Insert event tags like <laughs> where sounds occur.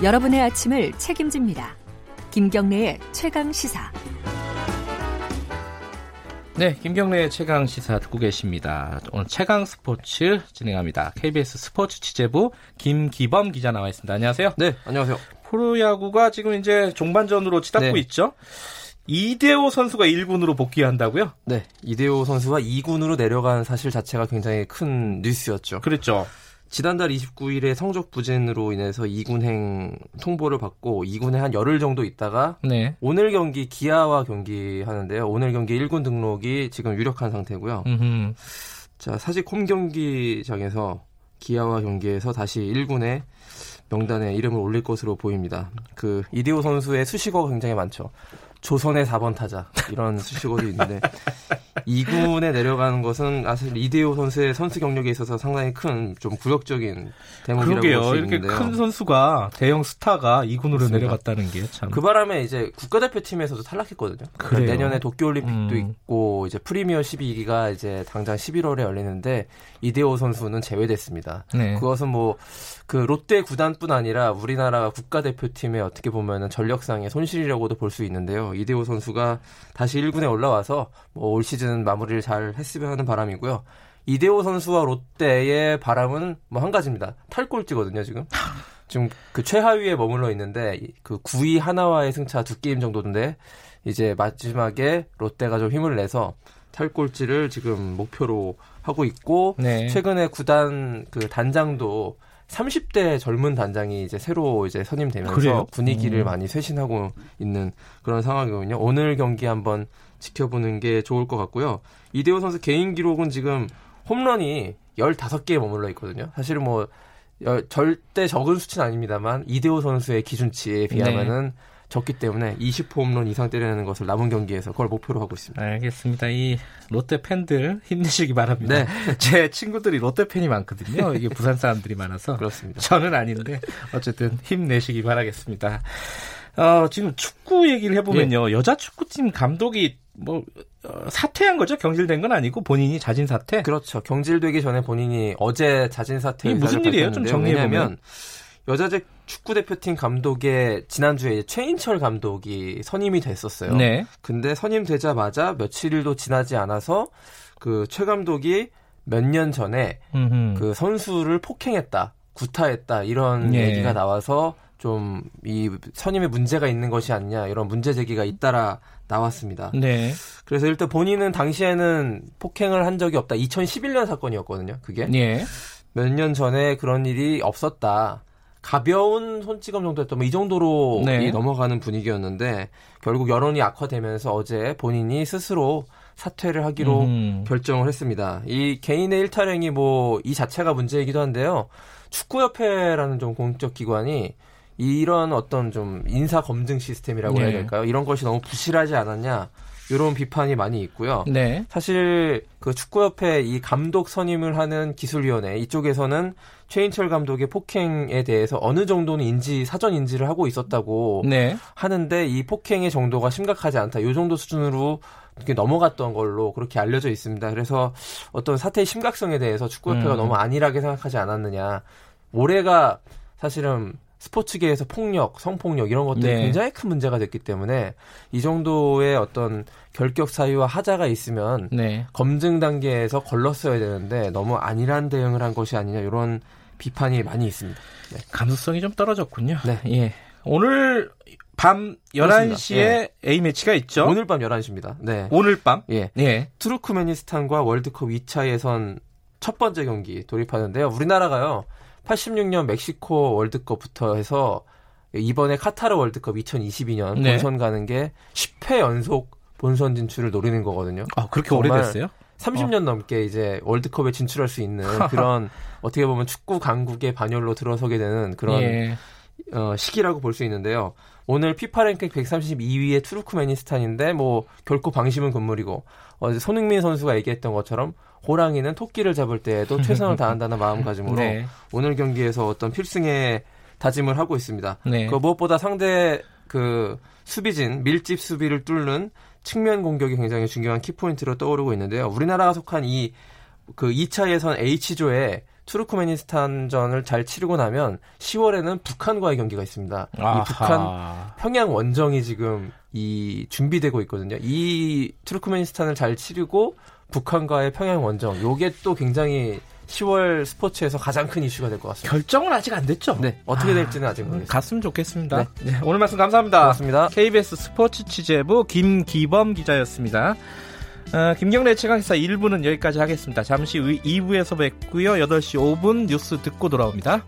여러분의 아침을 책임집니다. 김경래의 최강 시사. 네, 김경래의 최강 시사 듣고 계십니다. 오늘 최강 스포츠 진행합니다. KBS 스포츠 취재부 김기범 기자 나와 있습니다. 안녕하세요. 네, 안녕하세요. 프로야구가 지금 이제 종반전으로 치닫고 네. 있죠. 이대호 선수가 1군으로 복귀한다고요? 네, 이대호 선수가 2군으로 내려간 사실 자체가 굉장히 큰 뉴스였죠. 그랬죠. 지난달 29일에 성적 부진으로 인해서 2군행 통보를 받고 2군에 한 열흘 정도 있다가 네. 오늘 경기 기아와 경기하는데요. 오늘 경기 1군 등록이 지금 유력한 상태고요. 음흠. 자, 사실 홈 경기장에서 기아와 경기에서 다시 1군에 명단에 이름을 올릴 것으로 보입니다. 그 이대호 선수의 수식어가 굉장히 많죠. 조선의 4번 타자 이런 수식어도 있는데 <laughs> 2군에 내려가는 것은 사실 이대호 선수의 선수 경력에 있어서 상당히 큰 좀 굴욕적인 대목이라고 볼 그러게요. 수 이렇게 있는데요. 큰 선수가 대형 스타가 2군으로 맞습니다. 내려갔다는 게 참. 그 바람에 이제 국가대표팀에서도 탈락했거든요. 그러니까? 내년에 도쿄올림픽도 음. 있고 이제 프리미어 12기가 이제 당장 11월에 열리는데 이대호 선수는 제외됐습니다. 네. 그것은 뭐 그 롯데 구단뿐 아니라 우리나라 국가대표팀의 어떻게 보면은 전력상의 손실이라고도 볼 수 있는데요. 이대호 선수가 다시 1군에 올라와서 뭐 올 시즌 마무리를 잘 했으면 하는 바람이고요. 이대호 선수와 롯데의 바람은 뭐 한 가지입니다. 탈꼴찌거든요, 지금. 지금 그 최하위에 머물러 있는데 이- 그 9위 하나와의 승차 두 게임 정도인데 이제 마지막에 롯데가 좀 힘을 내서 탈꼴찌를 지금 목표로 하고 있고 네. 최근에 구단 그 단장도 30대 젊은 단장이 이제 새로 이제 선임되면서 그래요? 분위기를 음. 많이 쇄신하고 있는 그런 상황이거든요. 오늘 경기 한번 지켜보는 게 좋을 것 같고요. 이대호 선수 개인 기록은 지금 홈런이 15개에 머물러 있거든요. 사실은 뭐 열- 절대 적은 수치는 아닙니다만 이대호 선수의 기준치에 비하면은 적기 때문에 20호 홈런 이상 때리는 것을 남은 경기에서 그걸 목표로 하고 있습니다. 알겠습니다. 이 롯데 팬들 힘내시기 바랍니다. 네. <laughs> 제 친구들이 롯데 팬이 많거든요. 이게 부산 사람들이 많아서. 그렇습니다. 저는 아닌데 어쨌든 힘내시기 바라겠습니다. 어, 지금 축구 얘기를 해보면요. 여자 축구팀 감독이 뭐 어, 사퇴한 거죠? 경질된 건 아니고 본인이 자진 사퇴? 그렇죠. 경질되기 전에 본인이 어제 자진 사퇴 이게 무슨 일이에요? 좀. 정리해보면. 왜냐하면 여자제 축구 대표팀 감독에 지난주에 최인철 감독이 선임이 됐었어요. 네. 근데 선임되자마자 며칠도 지나지 않아서 그 최 감독이 몇 년 전에 음흠. 그 선수를 폭행했다, 구타했다 이런 예. 얘기가 나와서 좀 이 선임에 문제가 있는 것이 아니냐 이런 문제 제기가 잇따라 나왔습니다. 네. 그래서 일단 본인은 당시에는 폭행을 한 적이 없다. 2011년 사건이었거든요. 그게 예. 몇년 전에 그런 일이 없었다. 가벼운 손찌검 정도였던 뭐이 정도로 네. 이 넘어가는 분위기였는데 결국 여론이 악화되면서 어제 본인이 스스로 사퇴를 하기로 음. 결정을 했습니다. 이 개인의 일탈행위 뭐 이 자체가 문제이기도 한데요. 축구협회라는 좀 공적 기관이 이런 어떤 좀 인사 검증 시스템이라고 해야 네. 될까요? 이런 것이 너무 부실하지 않았냐 이런 비판이 많이 있고요. 네. 사실 그 축구협회 이 감독 선임을 하는 기술위원회 이쪽에서는 최인철 감독의 폭행에 대해서 어느 정도는 인지 사전 인지를 하고 있었다고 네. 하는데 이 폭행의 정도가 심각하지 않다. 이 정도 수준으로 이렇게 넘어갔던 걸로 그렇게 알려져 있습니다. 그래서 어떤 사태의 심각성에 대해서 축구협회가 음. 너무 안일하게 생각하지 않았느냐. 올해가 사실은 스포츠계에서 폭력, 성폭력 이런 것들이 네. 굉장히 큰 문제가 됐기 때문에 이 정도의 어떤 결격 사유와 하자가 있으면 네. 검증 단계에서 걸렀어야 되는데 너무 안일한 대응을 한 것이 아니냐 이런 비판이 많이 있습니다. 네. 감수성이 좀 떨어졌군요. 네. 예. 오늘 밤 그렇습니다. 11시에 예. A매치가 있죠. 오늘 밤 11시입니다. 네. 오늘 밤. 예. 예. 투르크메니스탄과 월드컵 2차 예선 첫 번째 경기 돌입하는데요. 우리나라가요. 86년 멕시코 월드컵부터 해서 이번에 카타르 월드컵 2022년 네. 본선 가는 게 10회 연속 본선 진출을 노리는 거거든요. 아, 그렇게 오래됐어요? 30년 넘게 이제 월드컵에 진출할 수 있는 <laughs> 그런 어떻게 보면 축구 강국의 반열로 들어서게 되는 그런 예. 어, 시기라고 볼 수 있는데요. 오늘 피파 랭킹 132위의 투르크메니스탄인데 뭐 결코 방심은 금물이고 어제 손흥민 선수가 얘기했던 것처럼 호랑이는 토끼를 잡을 때에도 <laughs> 최선을 다한다는 마음가짐으로 네. 오늘 경기에서 어떤 필승의 다짐을 하고 있습니다. 네. 그 무엇보다 상대 그 수비진 밀집 수비를 뚫는 측면 공격이 굉장히 중요한 키포인트로 떠오르고 있는데요. 우리나라가 속한 이 그 2차 예선 H조에 투르크메니스탄전을 잘 치르고 나면 10월에는 북한과의 경기가 있습니다. 아하. 이 북한 평양 원정이 지금 이 준비되고 있거든요. 이 투르크메니스탄을 잘 치르고 북한과의 평양 원정 요게 또 굉장히 10월 스포츠에서 가장 큰 이슈가 될 것 같습니다. 결정은 아직 안 됐죠? 네, 어떻게 아, 될지는 아직 모르겠습니다. 갔으면 좋겠습니다. 네. 네, 오늘 말씀 감사합니다. 고맙습니다. KBS 스포츠 취재부 김기범 기자였습니다. 어, 김경래 최강시사 1부는 여기까지 하겠습니다. 잠시 후 2부에서 뵙고요. 8시 5분 뉴스 듣고 돌아옵니다.